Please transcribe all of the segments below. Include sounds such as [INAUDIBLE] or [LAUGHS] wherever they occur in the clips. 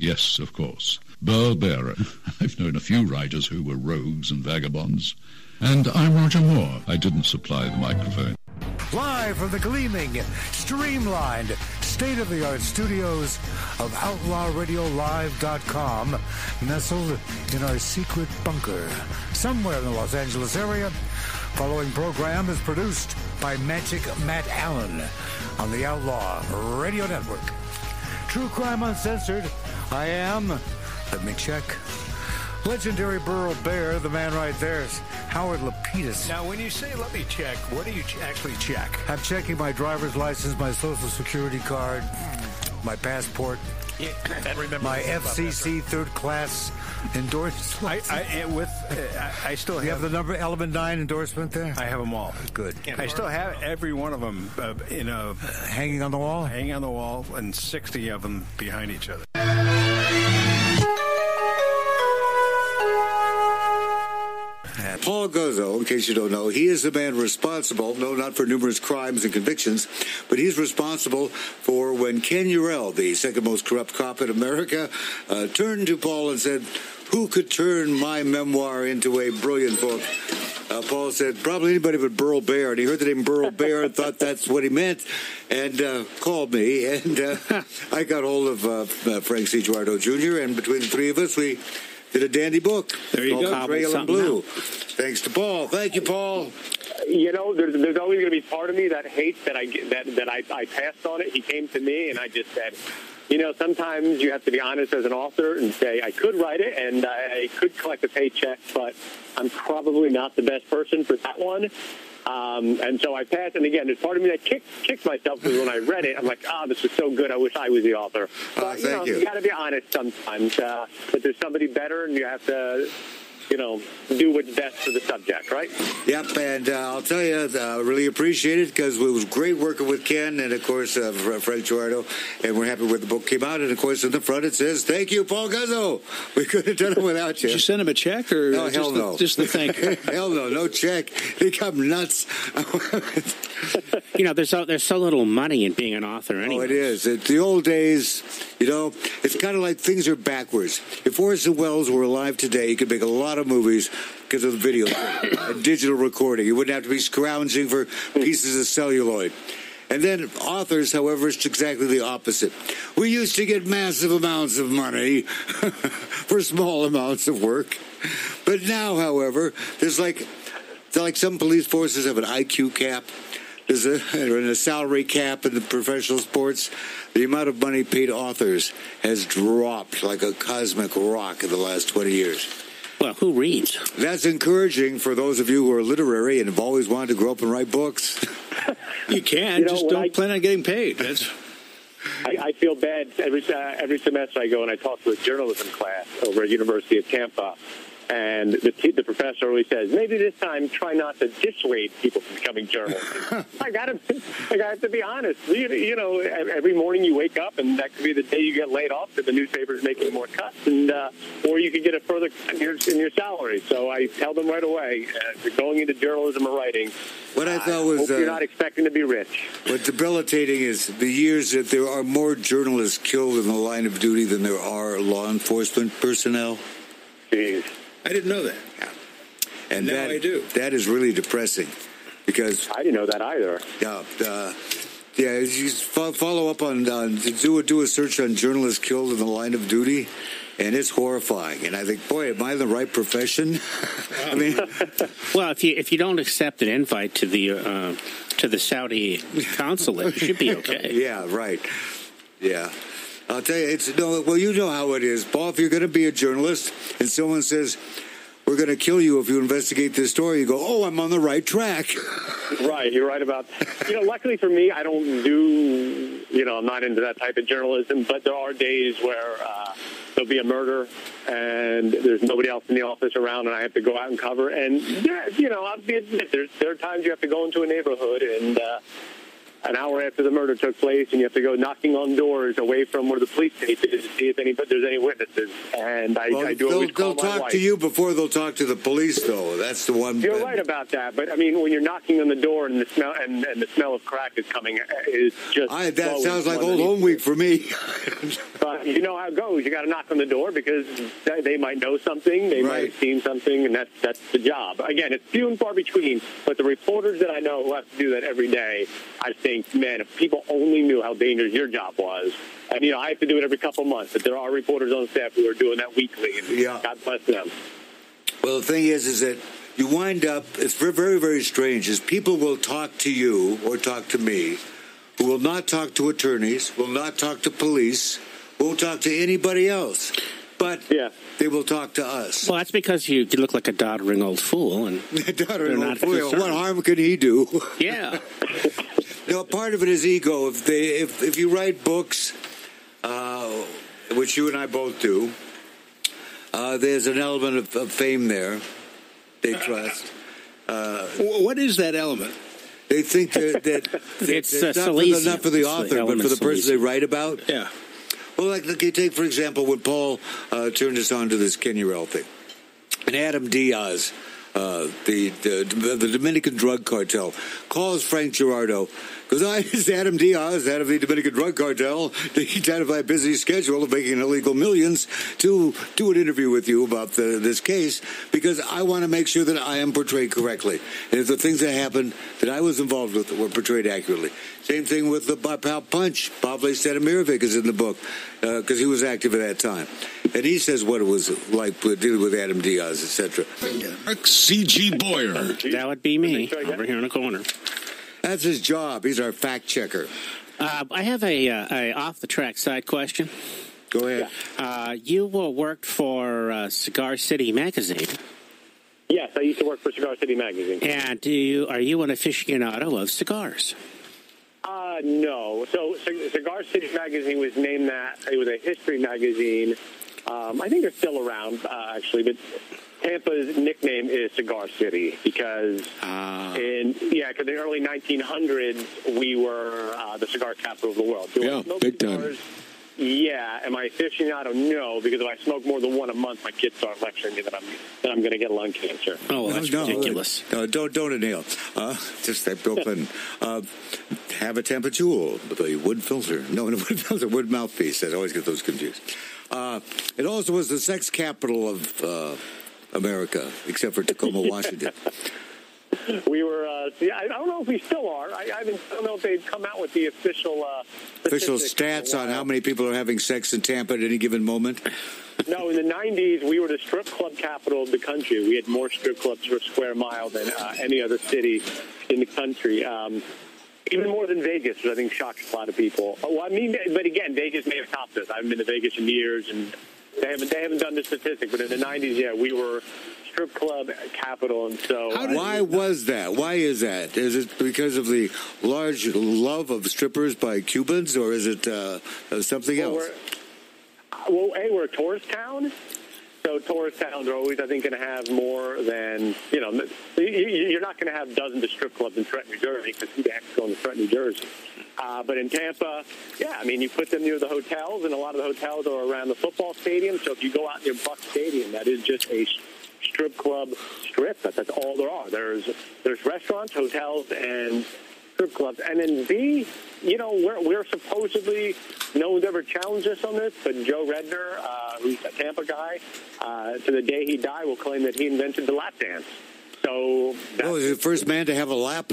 Yes, of course. Bearer. [LAUGHS] I've known a few writers who were rogues and vagabonds. And I'm Roger Moore. I didn't supply the microphone. Live from the gleaming, streamlined, state-of-the-art studios of OutlawRadioLive.com, nestled in our secret bunker somewhere in the Los Angeles area. Following program is produced by Magic Matt Allen on the Outlaw Radio Network. True Crime Uncensored. I am, let me check, legendary Burl Barer, the man right there is Howard Lapides. Now, when you say let me check, what do you ch- actually check? I'm checking my driver's license, my social security card, my passport, Yeah, [COUGHS] I remember my about. FCC third class endorsement. I, I, with, uh, I, I still you have, have the number element nine endorsement there? I have them all. Good. I still have every one of them uh, in a Hanging on the wall? hanging on the wall, and 60 of them behind each other. Paul Guzzo, in case you don't know, he is the man responsible, no, not for numerous crimes and convictions, but he's responsible for when Ken Eurell, the second most corrupt cop in America, uh, turned to Paul and said, Who could turn my memoir into a brilliant book? Uh, Paul said, Probably anybody but Burl Barer. And he heard the name Burl Barer and thought that's what he meant and uh, called me. And uh, [LAUGHS] I got hold of uh, uh, Frank C. Girardi Jr., and between the three of us, we did a dandy book. There you called go. Trail in Something Blue. out. Thanks to Paul. Thank you, Paul. Uh, you know, there's there's always going to be part of me that hates that I that that I, I passed on it. He came to me and I just said, you know, sometimes you have to be honest as an author and say I could write it and I could collect a paycheck, but I'm probably not the best person for that one. Um, and so I passed. And again, there's part of me that kicked kicked myself because when I read it, I'm like, oh, this was so good. I wish I was the author. But you thank know, you. you got to be honest sometimes. Uh, but there's somebody better, and you have to. You know, do what's best for the subject, right? Yep, and uh, I'll tell you, I uh, really appreciate it because it was great working with Ken and, of course, uh, Fr- Frank And we're happy where the book came out. And, of course, in the front it says, Thank you, Paul Guzzo. [LAUGHS] We couldn't have done it without you. Did you send him a check or No, just, hell the, no. just the thank you? [LAUGHS] Hell no, no check. They come nuts. [LAUGHS] You know, there's so, there's so little money in being an author Oh, it is. It's the old days, you know, it's kind of like things are backwards. If Orson Welles were alive today, he could make a lot of movies because of the video and digital recording. You wouldn't have to be scrounging for pieces of celluloid. And then authors, however, it's exactly the opposite. We used to get massive amounts of money [LAUGHS] for small amounts of work. But now, however, there's like, like some police forces have an IQ cap. There's a, a salary cap in the professional sports. The amount of money paid authors has dropped like a cosmic rock in the last 20 years. Well, who reads? That's encouraging for those of you who are literary and have always wanted to grow up and write books. [LAUGHS] You can, You know, just when don't I- plan on getting paid. That's I, I feel bad every uh, every semester I go and I talk to a journalism class over at University of Tampa, and the t- the professor always says maybe this time try not to dissuade people from becoming journalists. [LAUGHS] I got to I got to be honest. You, you know, every morning you wake up and that could be the day you get laid off because the newspaper's making more cuts, and uh, or you could get a further cut in your, in your salary. So I tell them right away, uh, if you're going into journalism or writing, What I thought was, you're uh, not expecting to be rich. What's debilitating is the years that there are more journalists killed in the line of duty than there are law enforcement personnel. Jeez. I didn't know that. Yeah. And Now that, I do. that is really depressing because I didn't know that either. Yeah, uh, yeah. You follow up on, on do a, do a search on journalists killed in the line of duty, and it's horrifying. And I think, boy, am I in the right profession? [LAUGHS] I mean, [LAUGHS] Well, if you if you don't accept an invite to the uh, to the Saudi consulate, you should be okay. [LAUGHS] yeah, right. Yeah. I'll tell you, it's no. Well, you know how it is, Paul. If you're going to be a journalist, and someone says, "We're going to kill you if you investigate this story," you go, "Oh, I'm on the right track." [LAUGHS] Right, you're right about. You know, luckily for me, I don't do. You know, I'm not into that type of journalism. But there are days where uh, there'll be a murder, and there's nobody else in the office around, and I have to go out and cover. And yeah, you know, I'll be admit there's there are times you have to go into a neighborhood and. Uh, an hour after the murder took place, and you have to go knocking on doors away from where the police station is to see if any there's any witnesses. And I, Well, I do they'll, they'll talk wife. to you before they'll talk to the police, though. That's the one. You're right about that, but I mean, when you're knocking on the door and the smell and, and the smell of crack is coming, uh, is just I, that sounds like old home week for me. But you know how it goes. You got to knock on the door because they, they might know something, they might have seen something, and that's that's the job. Again, it's few and far between. But the reporters that I know who have to do that every day, I think, man, if people only knew how dangerous your job was. And you know, I have to do it every couple months, but there are reporters on staff who are doing that weekly. And Yeah. God bless them. Well, the thing is, is that you wind up. It's very, very, very strange. Is people will talk to you or talk to me, who will not talk to attorneys, will not talk to police, won't talk to anybody else, but Yeah. they will talk to us. Well, that's because you, you look like a doddering old fool, and [LAUGHS] Daughter, They're not what harm can he do? yeah, [LAUGHS] No, part of it is ego. If they, if if you write books, uh, which you and I both do, uh, there's an element of, of fame there. They trust. Wh- What is that element? They think that, that, that [LAUGHS] It's, it's uh, not, for the, not for the It's the author, but for the of person they write about. Yeah. Well, like, look, you take for example when Paul uh, turned us on to this Ken Eurell thing, and Adam Diaz, uh, the, the the Dominican drug cartel, calls Frank Girardi. Because I, it's Adam Diaz, head of the Dominican drug cartel, he had a busy schedule of making illegal millions to do an interview with you about the, this case because I want to make sure that I am portrayed correctly. And if the things that happened that I was involved with were portrayed accurately. Same thing with the Pal Punch. Pavle Stadimirovic is in the book uh, because he was active at that time. And he says what it was like dealing with Adam Diaz, etc. C.G. Boyer. that would be me over here in the corner. That's his job. He's our fact checker. Uh, I have a, uh, a off the track side question. Go ahead. Uh, you uh, worked for uh, Cigar City magazine, Yes, I used to work for Cigar City Magazine. and do you are you an aficionado of cigars? Uh, no. So C- Cigar City magazine was named that. It was a history magazine. Um, I think they're still around, uh, actually, but Tampa's nickname is Cigar City because Ah. in yeah, because in the early 1900s we were uh, the cigar capital of the world. Do Yeah, smoke big time. Yeah. Am I aficionado? No, because if I smoke more than one a month, my kids start lecturing me that I'm that I'm going to get lung cancer. Oh, well, that's No, no, ridiculous. No, don't don't inhale. Uh, just that Bill Clinton. Uh, have a Tampa Jewel with a wood filter. No, a [LAUGHS] wood filter, wood mouthpiece. I always get those confused. Uh, it also was the sex capital of uh, America, except for Tacoma, [LAUGHS] Washington. We were. Uh, see, I don't know if we still are. I, I, don't know if they've come out with the official uh, Official stats on how many people are having sex in Tampa at any given moment. No, in the '90s, we were the strip club capital of the country. We had more strip clubs per square mile than uh, any other city in the country. Um, even more than Vegas, which I think shocks a lot of people. Oh, Well, I mean, but again, Vegas may have topped us. I haven't been to Vegas in years, and they haven't they haven't done the statistic. But in the '90s, yeah, we were strip club capital, and so uh, Why was that? Why is that? Is it because of the large love of strippers by Cubans, or is it uh, uh, something Well, else? we're, well, hey, we're a tourist town. So tourist towns are always, I think, going to have more than you know. you- you- You're not going to have dozens of strip clubs in Trenton, New Jersey, because who the heck's going to Trenton, New Jersey? Uh, but in Tampa, yeah, I mean, you put them near the hotels, and a lot of the hotels are around the football stadium. So if you go out near Buck Stadium, that is just a strip club strip. That, that's all there are. There's there's restaurants, hotels, and strip clubs. And then B, you know, we're, we're supposedly, no one's ever challenged us on this, but Joe Redner, uh, who's a Tampa guy, uh, to the day he died, will claim that he invented the lap dance. So that's, Oh, the first man to have a lap?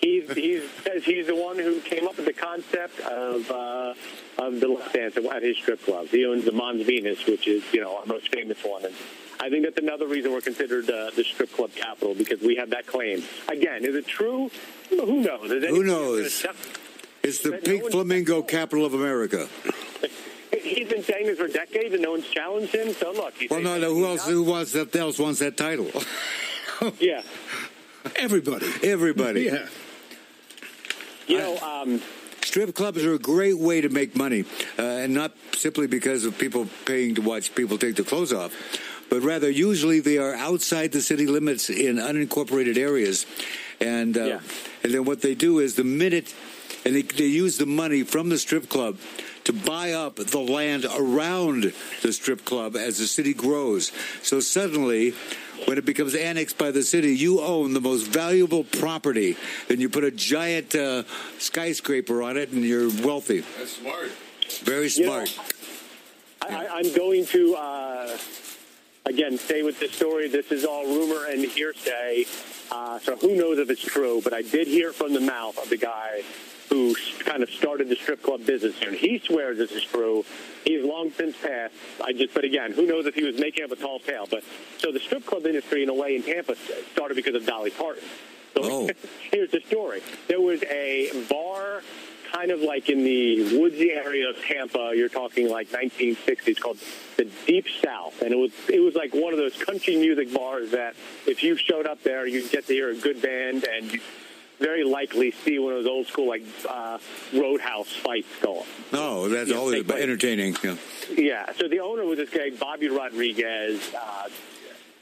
he's, he's says he's the one who came up with the concept of uh, of the lap dance at his strip club. He owns the Mons Venus, which is you know our most famous one. And I think that's another reason we're considered uh, the strip club capital because we have that claim. Again, is it true? Who knows? Is Who knows? gonna- It's the pink one- flamingo capital of America. [LAUGHS] He's been saying this for decades, and no one's challenged him. So look, he's Well, no, no. Who else? Who wants that? Else wants that title? [LAUGHS] Yeah, Everybody. Everybody. Yeah. you know, um, Strip clubs are a great way to make money, uh, and not simply because of people paying to watch people take their clothes off, but rather usually they are outside the city limits in unincorporated areas. And uh, Yeah. and then what they do is the minute, and they, they use the money from the strip club to buy up the land around the strip club as the city grows. So suddenly, when it becomes annexed by the city, you own the most valuable property, and you put a giant uh, skyscraper on it, and you're wealthy. That's smart. Very You know, smart. I, I, I'm going to uh, again stay with this story. This is all rumor and hearsay, uh, so who knows if it's true? But I did hear from the mouth of the guy who kind of started the strip club business here, and he swears this is true. He's long since passed. I just, but again, who knows if he was making up a tall tale? But so the strip club industry, in a way, in Tampa started because of Dolly Parton. So Oh. [LAUGHS] here's the story: there was a bar kind of like in the woodsy area of Tampa. You're talking like 1960s, called the Deep South, and it was it was like one of those country music bars that if you showed up there, you'd get to hear a good band, and you very likely see one of those old school like uh, roadhouse fights going. No, that's Yeah, always take place. entertaining. Yeah. Yeah. So the owner was this guy Bobby Rodriguez, uh,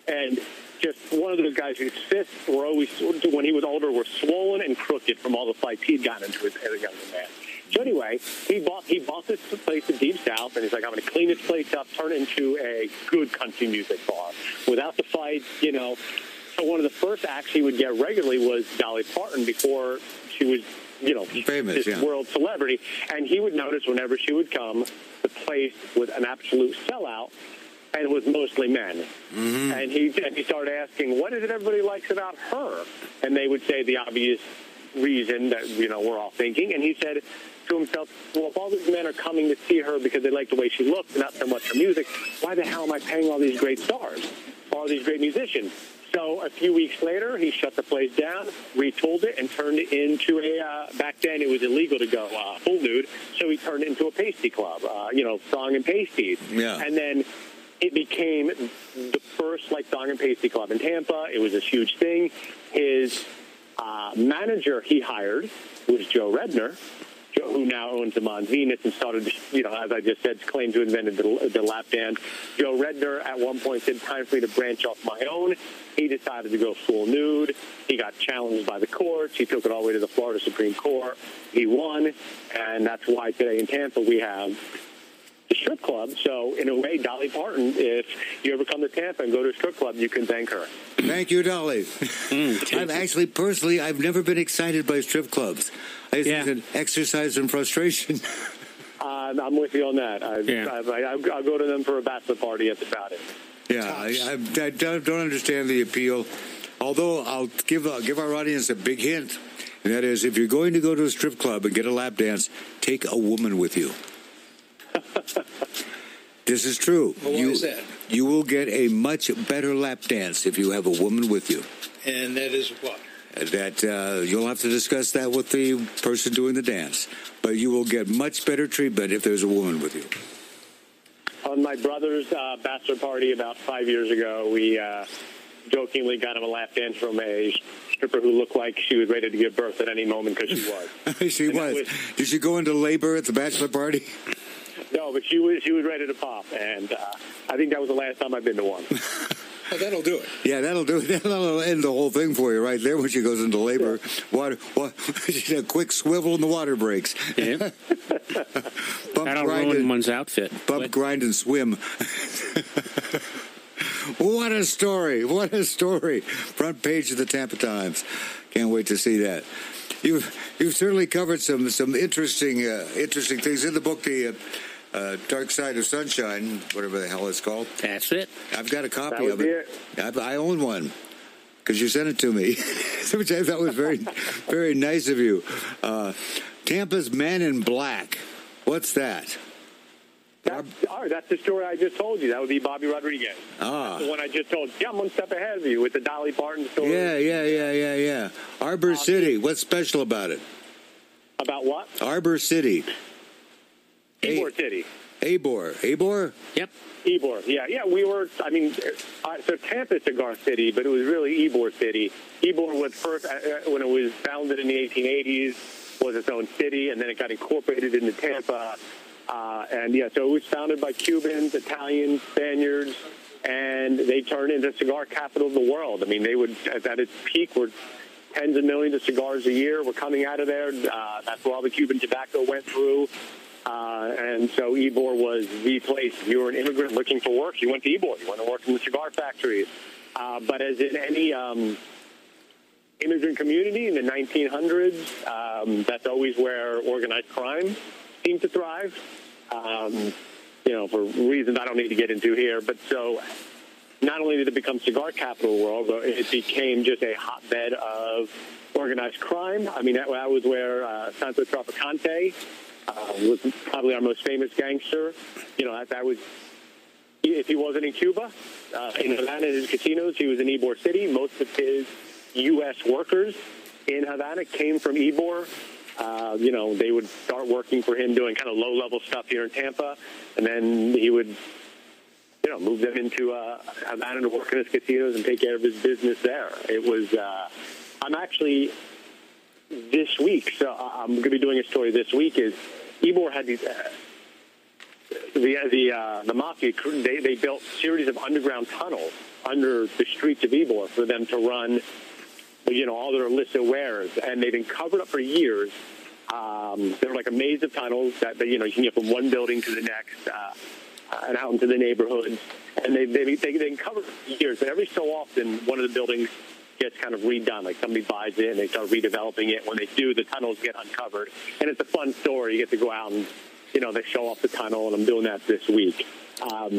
and just one of those guys whose fists were always, when he was older, were swollen and crooked from all the fights he'd gotten into as a younger man. So anyway, he bought he bought this place in Deep South, and he's like, I'm going to clean this place up, turn it into a good country music bar without the fights, you know. So one of the first acts he would get regularly was Dolly Parton before she was, you know, Famous, this yeah. world celebrity, and he would notice whenever she would come, the place was an absolute sellout, and it was mostly men. And he and he started asking, "What is it everybody likes about her?" And they would say the obvious reason that you know we're all thinking. And he said to himself, "Well, if all these men are coming to see her because they like the way she looks, not so much her music, why the hell am I paying all these great stars, all these great musicians?" So a few weeks later, he shut the place down, retooled it, and turned it into a. Uh, back then, it was illegal to go uh, full nude, so he turned it into a pasty club. Uh, you know, song and pasties. Yeah. And then it became the first like song and pasty club in Tampa. It was this huge thing. His uh, manager he hired was Joe Redner, who now owns the Mons Venus and started, you know, as I just said, claimed to invented the, the lap dance. Joe Redner at one point said, "Time for me to branch off my own." He decided to go full nude. He got challenged by the courts. He took it all the way to the Florida Supreme Court. He won, and that's why today in Tampa we have strip club. So in a way, Dolly Parton, if you ever come to Tampa and go to a strip club, you can thank her. Thank you, Dolly. [LAUGHS] I've actually personally, I've never been excited by strip clubs. I just Yeah. think it's an exercise in frustration. [LAUGHS] Uh, I'm with you on that. I, Yeah. I, I, I'll go to them for a bachelor party. That's the it. yeah, I, I, I don't, don't understand the appeal. Although I'll give uh, give our audience a big hint, and that is, if you're going to go to a strip club and get a lap dance, take a woman with you. This is true. Well, why you, is that? You will get a much better lap dance if you have a woman with you. And that is what? that uh, you'll have to discuss that with the person doing the dance. But you will get much better treatment if there's a woman with you. On my brother's uh, bachelor party about five years ago, we uh, jokingly got him a lap dance from a stripper who looked like she was ready to give birth at any moment because she was. [LAUGHS] she was. was- Did she go into labor at the bachelor party? [LAUGHS] No, but she was she was ready to pop, and uh, I think that was the last time I've been to one. [LAUGHS] Oh, that'll do it. Yeah, that'll do it. [LAUGHS] That'll end the whole thing for you right there when she goes into labor. Water, wa [LAUGHS] a quick swivel and the water breaks. Yeah. Bump, That'll grind, ruin and, one's outfit. bump, Quick. grind, and swim. what a story! What a story! Front page of the Tampa Times. Can't wait to see that. You've you've certainly covered some some interesting uh, interesting things in the book. The uh, uh, Dark Side of Sunshine, whatever the hell it's called. That's it. I've got a copy of it. I, I own one because you sent it to me, [LAUGHS] which I thought was very, [LAUGHS] very nice of you. Uh, Tampa's Man in Black. What's that? That's, all right, that's the story I just told you. That would be Bobby Rodriguez. Ah, The one I just told you. Yeah, I'm one step ahead of you with the Dolly Parton story. yeah, yeah, yeah, yeah, yeah. Arbor City. What's special about it? About what? Arbor City. Hey. Ybor City. Abor. Abor? Yep. Ybor, yeah, yeah. We were, I mean, uh, so Tampa's a Gar City, but it was really Ybor City. Ybor was first, uh, uh, when it was founded in the 1880s, was its own city, and then it got incorporated into Tampa. Uh, and yeah, so it was founded by Cubans, Italians, Spaniards, and they turned into the cigar capital of the world. I mean, they would at, at its peak were tens of millions of cigars a year were coming out of there. Uh, that's where all the Cuban tobacco went through. Uh, and so Ybor was the place. If you were an immigrant looking for work, you went to Ybor. You went to work in the cigar factories. Uh, but as in any um, immigrant community in the 1900s, um, that's always where organized crime seemed to thrive. Um, you know, for reasons I don't need to get into here. But so not only did it become cigar capital world, but it became just a hotbed of organized crime. I mean, that, that was where uh, Santo Traficante uh, was probably our most famous gangster. You know, that, was if he wasn't in Cuba, uh, in Havana, his casinos, he was in Ybor City. Most of his U.S. workers in Havana came from Ybor. Uh, you know, they would start working for him doing kind of low-level stuff here in Tampa, and then he would, you know, move them into uh, Havana to work in his casinos and take care of his business there. It was. Uh, I'm actually this week, so I'm going to be doing a story this week. Is Ybor had these. Uh, the the uh, the mafia they they built series of underground tunnels under the streets of Ybor for them to run, you know, all their illicit wares, and they've been covered up for years. Um, they're like a maze of tunnels that, you know you can get from one building to the next uh, and out into the neighborhoods, and they they they they cover years. And every so often, one of the buildings gets kind of redone. Like somebody buys it and they start redeveloping it. When they do, the tunnels get uncovered, and it's a fun story. You get to go out and you know, they show off the tunnel, and I'm doing that this week. Um,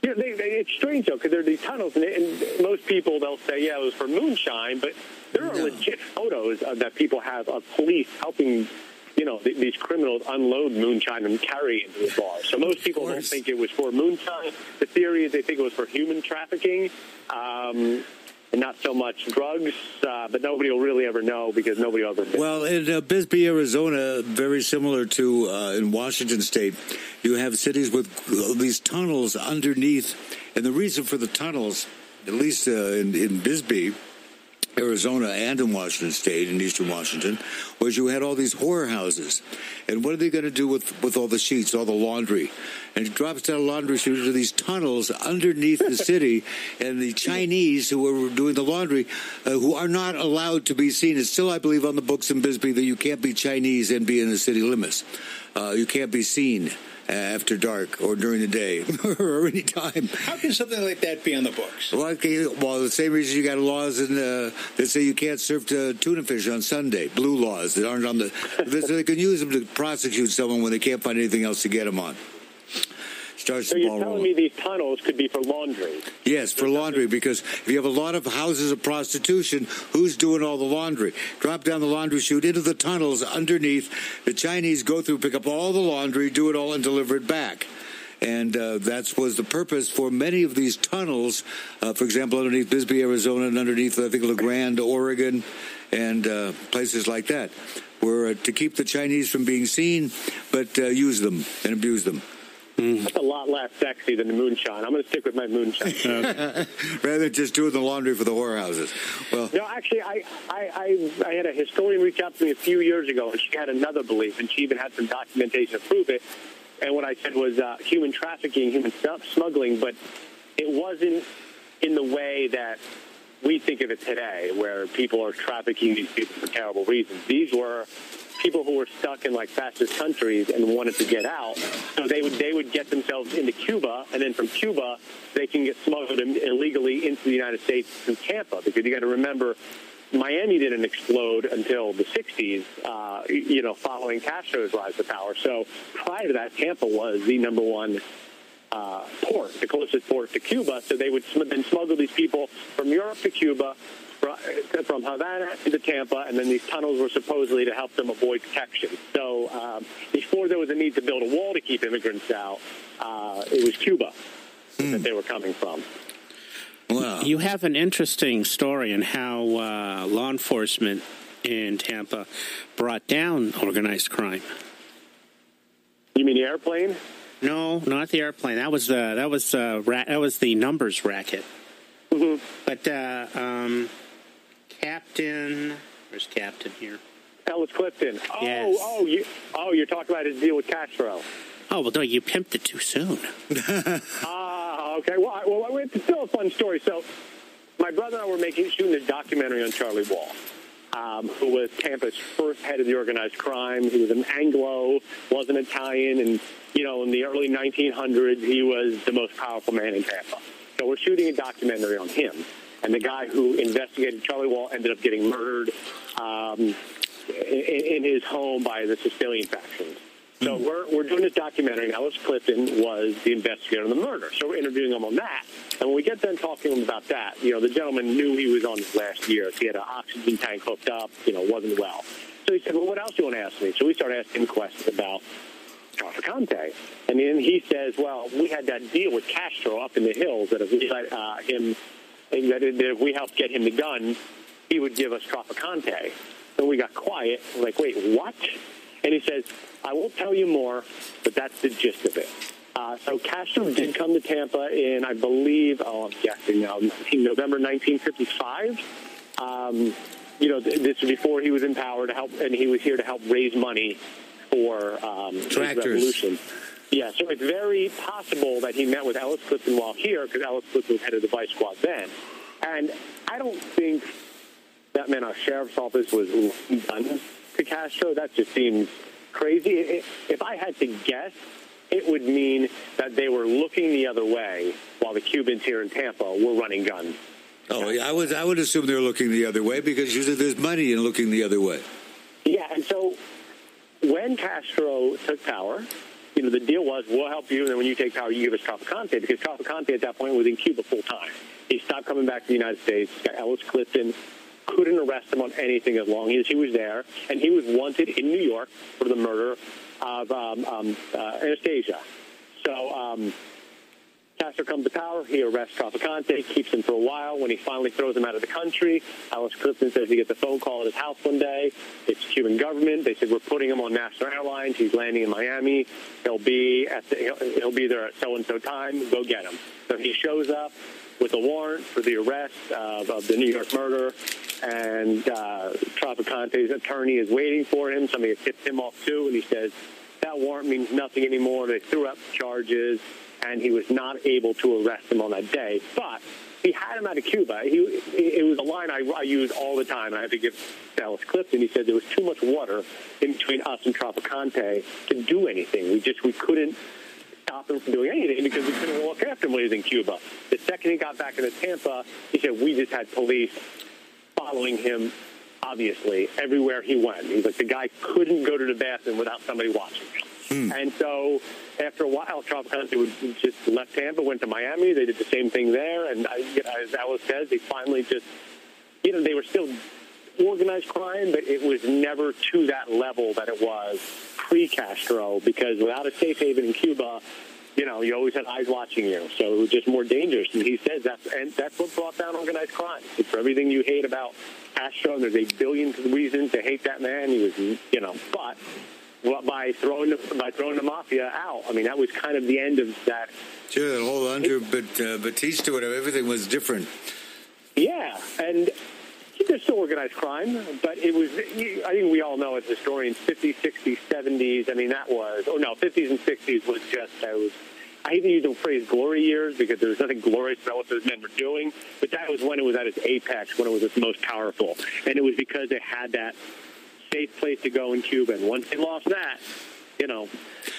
you know, they, they, it's strange though because there are these tunnels, and, and most people they'll say, "Yeah, it was for moonshine," but there are No. legit photos uh, that people have of police helping. You know, th- these criminals unload moonshine and carry it into the bar. So most people don't think it was for moonshine. The theory is they think it was for human trafficking. Um, and not so much drugs, uh, but nobody will really ever know because nobody ever. Well, in uh, Bisbee, Arizona, very similar to uh, in Washington State, you have cities with these tunnels underneath, and the reason for the tunnels, at least uh, in, in Bisbee, Arizona, and in Washington State, in Eastern Washington, was you had all these whorehouses, and what are they going to do with with all the sheets, all the laundry? And drops down a laundry chute into these tunnels underneath the city, [LAUGHS] and the Chinese who are doing the laundry, uh, who are not allowed to be seen. It's still, I believe, on the books in Bisbee that you can't be Chinese and be in the city limits. Uh, you can't be seen after dark or during the day [LAUGHS] or any time. How can something like that be on the books? Well, well, the same reason you got laws in uh, that say you can't serve uh, tuna fish on Sunday. Blue laws that aren't on the. so they can use them to prosecute someone when they can't find anything else to get them on. Starts So the you're telling rolling. me these tunnels could be for laundry? Yes, for laundry, because if you have a lot of houses of prostitution, who's doing all the laundry? Drop down the laundry chute into the tunnels underneath. The Chinese go through, pick up all the laundry, do it all, and deliver it back. And uh, that was the purpose for many of these tunnels. Uh, for example, underneath Bisbee, Arizona, and underneath, I think, La Grande, Oregon, and uh, places like that, were uh, to keep the Chinese from being seen, but uh, use them and abuse them. That's a lot less sexy than the moonshine. I'm going to stick with my moonshine. [LAUGHS] Rather than just doing the laundry for the whorehouses. Well, no, actually, I, I, I, I had a historian reach out to me a few years ago, and she had another belief, and she even had some documentation to prove it. And what I said was uh, human trafficking, human sm- smuggling, but it wasn't in the way that we think of it today, where people are trafficking these people for terrible reasons. These were people who were stuck in like fascist countries and wanted to get out. So they would they would get themselves into Cuba, and then from Cuba they can get smuggled illegally into the United States through Tampa. Because you got to remember. Miami didn't explode until the 60s, uh, you know, following Castro's rise to power. So prior to that, Tampa was the number one uh, port, the closest port to Cuba. So they would sm- then smuggle these people from Europe to Cuba, from Havana into Tampa, and then these tunnels were supposedly to help them avoid detection. So um, before there was a need to build a wall to keep immigrants out, uh, it was Cuba that they were coming from. wow. You have an interesting story in how uh, law enforcement in Tampa brought down organized crime. You mean the airplane? No, not the airplane. That was the that was uh, ra- that was the numbers racket. Mhm. But uh, um, Captain, where's Captain here? Ellis Clifton. Oh, Yes. oh, you, oh, you're talking about his deal with Castro. Oh well, no, you pimped it too soon. [LAUGHS] Ah, Okay, well, I- well, it's still a fun story. So, my brother and I were making shooting a documentary on Charlie Wall, um, who was Tampa's first head of the organized crime. He was an Anglo, wasn't Italian, and you know, in the early 1900s, he was the most powerful man in Tampa. So, we're shooting a documentary on him, and the guy who investigated Charlie Wall ended up getting murdered um, in, in his home by the Sicilian factions. So we're, we're doing this documentary, and Ellis Clifton was the investigator on the murder. So we're interviewing him on that. And when we get done talking to him about that, you know, the gentleman knew he was on his last year. He had an oxygen tank hooked up, you know, wasn't well. So he said, well, what else do you want to ask me? So we started asking him questions about Traficante. And then he says, well, we had that deal with Castro up in the hills that if we let uh, him, that if we helped get him the gun, he would give us Traficante. And we got quiet. We're like, wait, what? And he says, I won't tell you more, but that's the gist of it. Uh, so Castro did come to Tampa in, I believe, oh, I'm guessing now, November 1955. Um, you know, th- this was before he was in power to help, and he was here to help raise money for um, Tractors. revolution. Yeah, so it's very possible that he met with Ellis Clifton while here, because Ellis Clifton was head of the Vice Squad then. And I don't think that meant our sheriff's office was done to Castro. That just seems crazy. If I had to guess, it would mean that they were looking the other way while the Cubans here in Tampa were running guns. Oh, yeah, I would I would assume they're looking the other way because usually there's money in looking the other way. Yeah, and so when Castro took power, you know, the deal was we'll help you, and then when you take power, you give us Traficante because Traficante at that point was in Cuba full time. He stopped coming back to the United States. Got Ellis Clifton couldn't arrest him on anything as long as he was there, and he was wanted in New York for the murder of um, um, uh, Anastasia. So. Um, Castro comes to power. He arrests Traficante, keeps him for a while. When he finally throws him out of the country, Ellis Clifton says he gets a phone call at his house one day. It's Cuban government. They said we're putting him on National Airlines. He's landing in Miami. He'll be at the, he'll, he'll be there at so and so time. Go get him. So he shows up with a warrant for the arrest of, of the New York murder, and uh, Traficante's attorney is waiting for him. Somebody tipped him off too, and he says that warrant means nothing anymore. They threw the charges, and he was not able to arrest him on that day. But he had him out of Cuba. He, it was a line I, I use all the time. I have to give Dallas Clifton. He said there was too much water in between us and Traficante to do anything. We just we couldn't stop him from doing anything because we couldn't walk after him when he was in Cuba. The second he got back into Tampa, he said we just had police following him. Obviously, everywhere he went, he's like the guy couldn't go to the bathroom without somebody watching him. And so, after a while, Traficante would just left Tampa, went to Miami. They did the same thing there, and I, you know, as Ellis says, they finally just, you know, they were still organized crime, but it was never to that level that it was pre-Castro. Because without a safe haven in Cuba, you know, you always had eyes watching you, so it was just more dangerous. And he says that's and that's what brought down organized crime. It's for everything you hate about Castro. and There's a billion reasons to hate that man. He was, you know, but by throwing the, by throwing the mafia out, I mean that was kind of the end of that. Sure, the whole under but uh, Batista, whatever, everything was different. Yeah, and there's still organized crime, but it was, I think we all know as historians, 50s, 60s, 70s, I mean, that was, oh no, 50s and 60s was just, I was, I hate to use the phrase glory years because there was nothing glorious about what those men were doing, but that was when it was at its apex, when it was its most powerful. And it was because they had that safe place to go in Cuba. And once they lost that, you know,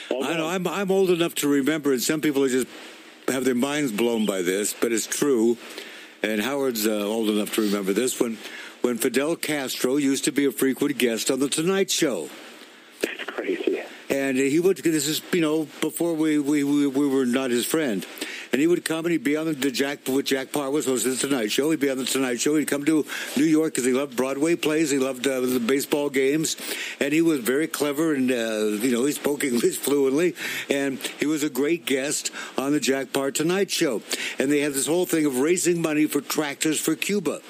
all I know. I'm, I'm old enough to remember, and some people are just have their minds blown by this, but it's true. And Howard's uh, old enough to remember this when when Fidel Castro used to be a frequent guest on the Tonight Show. that's crazy. And he would, this is, you know, before we, we, we, we were not his friend. And he would come and he'd be on the, the Jack, with Jack Paar was hosting the Tonight Show. He'd be on the Tonight Show. He'd come to New York because he loved Broadway plays. He loved uh, the baseball games. And he was very clever and, uh, you know, he spoke [LAUGHS] English fluently. And he was a great guest on the Jack Paar Tonight Show. And they had this whole thing of raising money for tractors for Cuba.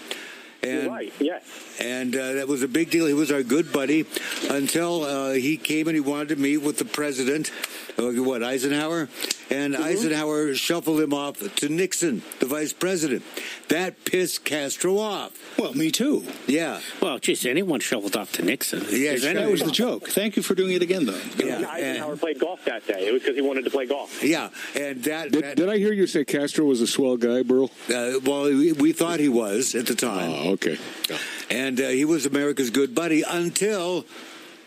You're And right. Yes. and uh, that was a big deal. He was our good buddy until uh, he came and he wanted to meet with the president, what Eisenhower, and Eisenhower shuffled him off to Nixon, the vice president. That pissed Castro off. Well, me too. Yeah, Well, geez, anyone shuffled off to Nixon. Yeah, Is sure. That was the joke. Thank you for doing it again, though. yeah, Eisenhower and, played golf that day. It was because he wanted to play golf. yeah, and that. Did, that did I hear you say Castro was a swell guy, Burl? uh, well, we, we thought he was at the time. Oh, okay. And uh, he was America's good buddy until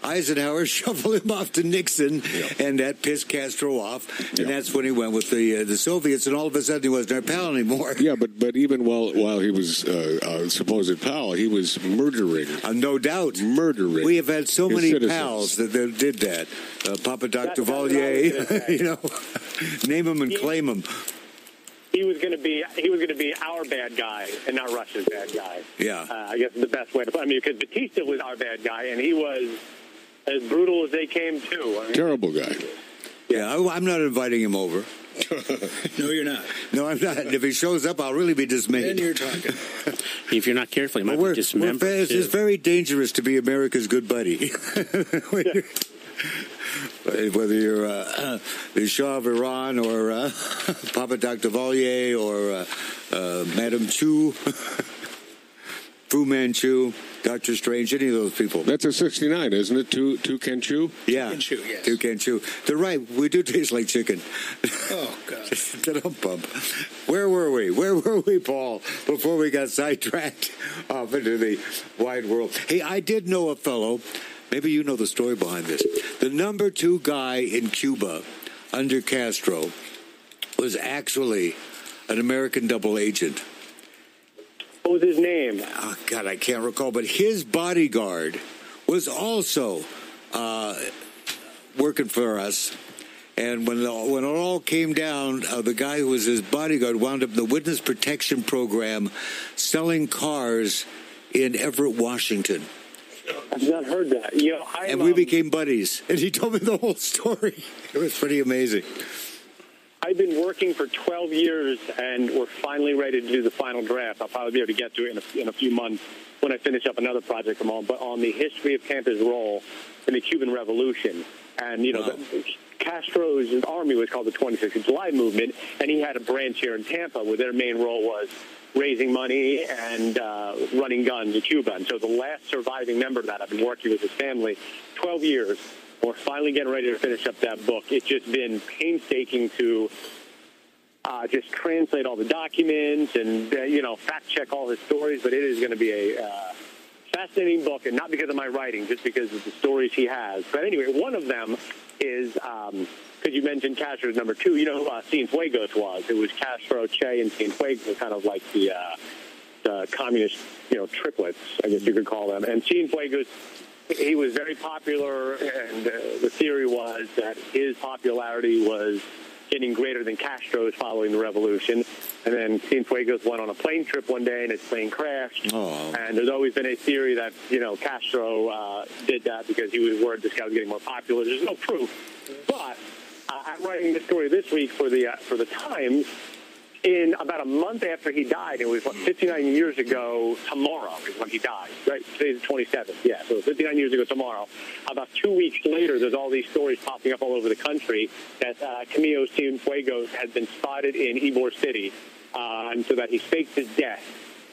Eisenhower [LAUGHS] shuffled him off to Nixon, and that pissed Castro off. And Yeah. that's when he went with the uh, the Soviets, and all of a sudden he wasn't our pal anymore. Yeah, but but even while while he was uh, uh, supposed pal, he was murdering, Uh, no doubt. murdering. We have had so many citizens. pals that, that did that. Uh, Papa Dr. That's what I Valier, [LAUGHS] you know, name them and claim them. He was going to be he was going to be our bad guy and not Russia's bad guy. Yeah. Uh, I guess the best way to put. I mean, because Batista was our bad guy, and he was as brutal as they came too. I mean, Terrible guy. Yeah, I, I'm not inviting him over. [LAUGHS] No, you're not. No, I'm not. If he shows up, I'll really be dismayed. Then you're talking. [LAUGHS] If you're not careful, you might But be we're, we're dismembered. fa- it's, too. it's very dangerous to be America's good buddy. [LAUGHS] When Whether you're uh, the Shah of Iran or uh, Papa Doc Duvalier or uh, uh, Madame Chu, Fu Manchu, Doctor Strange, any of those people. That's a '69, isn't it? Two two Ken Chu. Yeah, Toucan Chu, yes. Toucan Chu. They're right. We do taste like chicken. Oh, [LAUGHS] God. Da-dum-bum. Where were we? Where were we, Paul, before we got sidetracked [LAUGHS] off into the wide world? Hey, I did know a fellow. Maybe you know the story behind this. The number two guy in Cuba under Castro was actually an American double agent. What was his name? Oh, God, I can't recall, but his bodyguard was also uh, working for us. And when when it all came down, uh, the guy who was his bodyguard wound up in the witness protection program, selling cars in Everett, Washington, I've not heard that. You know, I and we um, became buddies. And he told me the whole story. [LAUGHS] It was pretty amazing. I've been working for 12 years, and we're finally ready to do the final draft. I'll probably be able to get to it in a, in a few months when I finish up another project I'm on, but on the history of Tampa's role in the Cuban Revolution. And, you know, Wow. the, Castro's army was called the 26th of July movement, and he had a branch here in Tampa where their main role was raising money and uh, running guns in Cuba. And so the last surviving member of that, I've been working with his family 12 years. We're finally getting ready to finish up that book. It's just been painstaking to uh, just translate all the documents and uh, you know fact check all his stories. But it is going to be a uh, fascinating book, and not because of my writing, just because of the stories he has. But anyway, one of them is because you mentioned Castro's number two. You know who uh, Cienfuegos was? It was Castro, Che, and Cienfuegos, kind of like the. Uh, the communist, you know, triplets, I guess you could call them. And Cienfuegos, he was very popular, and uh, the theory was that his popularity was getting greater than Castro's following the revolution. And then Cienfuegos went on a plane trip one day, and his plane crashed. Oh. And there's always been a theory that you know Castro uh, did that because he was worried this guy was getting more popular. There's no proof, but uh, I'm writing the story this week for the uh, for the Times. In about a month after he died, it was what, 59 years ago tomorrow is when he died. Right, today's the 27th. Yeah, so 59 years ago tomorrow. About two weeks later, there's all these stories popping up all over the country that uh, Camilo Cienfuegos had been spotted in Ybor City, uh, and so that he faked his death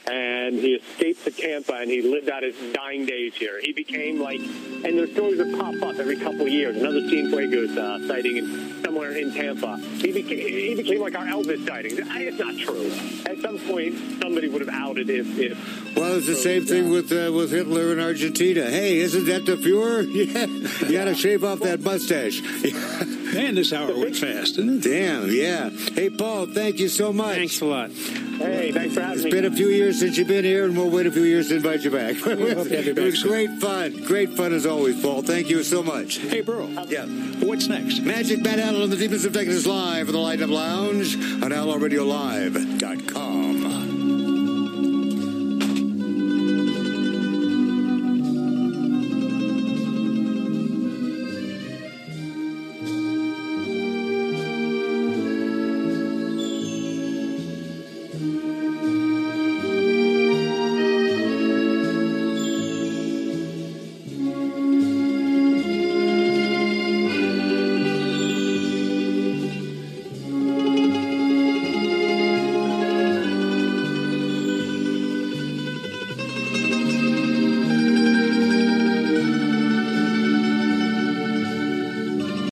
and he escaped to Tampa and he lived out his dying days here. He became like, and there's stories that pop up every couple of years. Another Cienfuegos uh, sighting in, somewhere in Tampa. He became, he became like our Elvis sighting. It's not true. At some point, somebody would have outed if. if Well, it's the same thing with uh, with Hitler in Argentina. Hey, isn't that the Fuhrer? [LAUGHS] Yeah, you got to shave off that mustache. [LAUGHS] Man, this hour went fast, didn't it? Damn, yeah. Hey, Paul, thank you so much. Thanks a lot. Hey, thanks for having It's me. It's been a few years since you've been here, and we'll wait a few years to invite you back. hope to have you it was great fun. Great fun as always, Paul. Thank you so much. Hey, Burl. Yeah. What's next? Magic Matt Allen and the Demons of Texas live for the Light Up Lounge on OutLawRadioLive.com.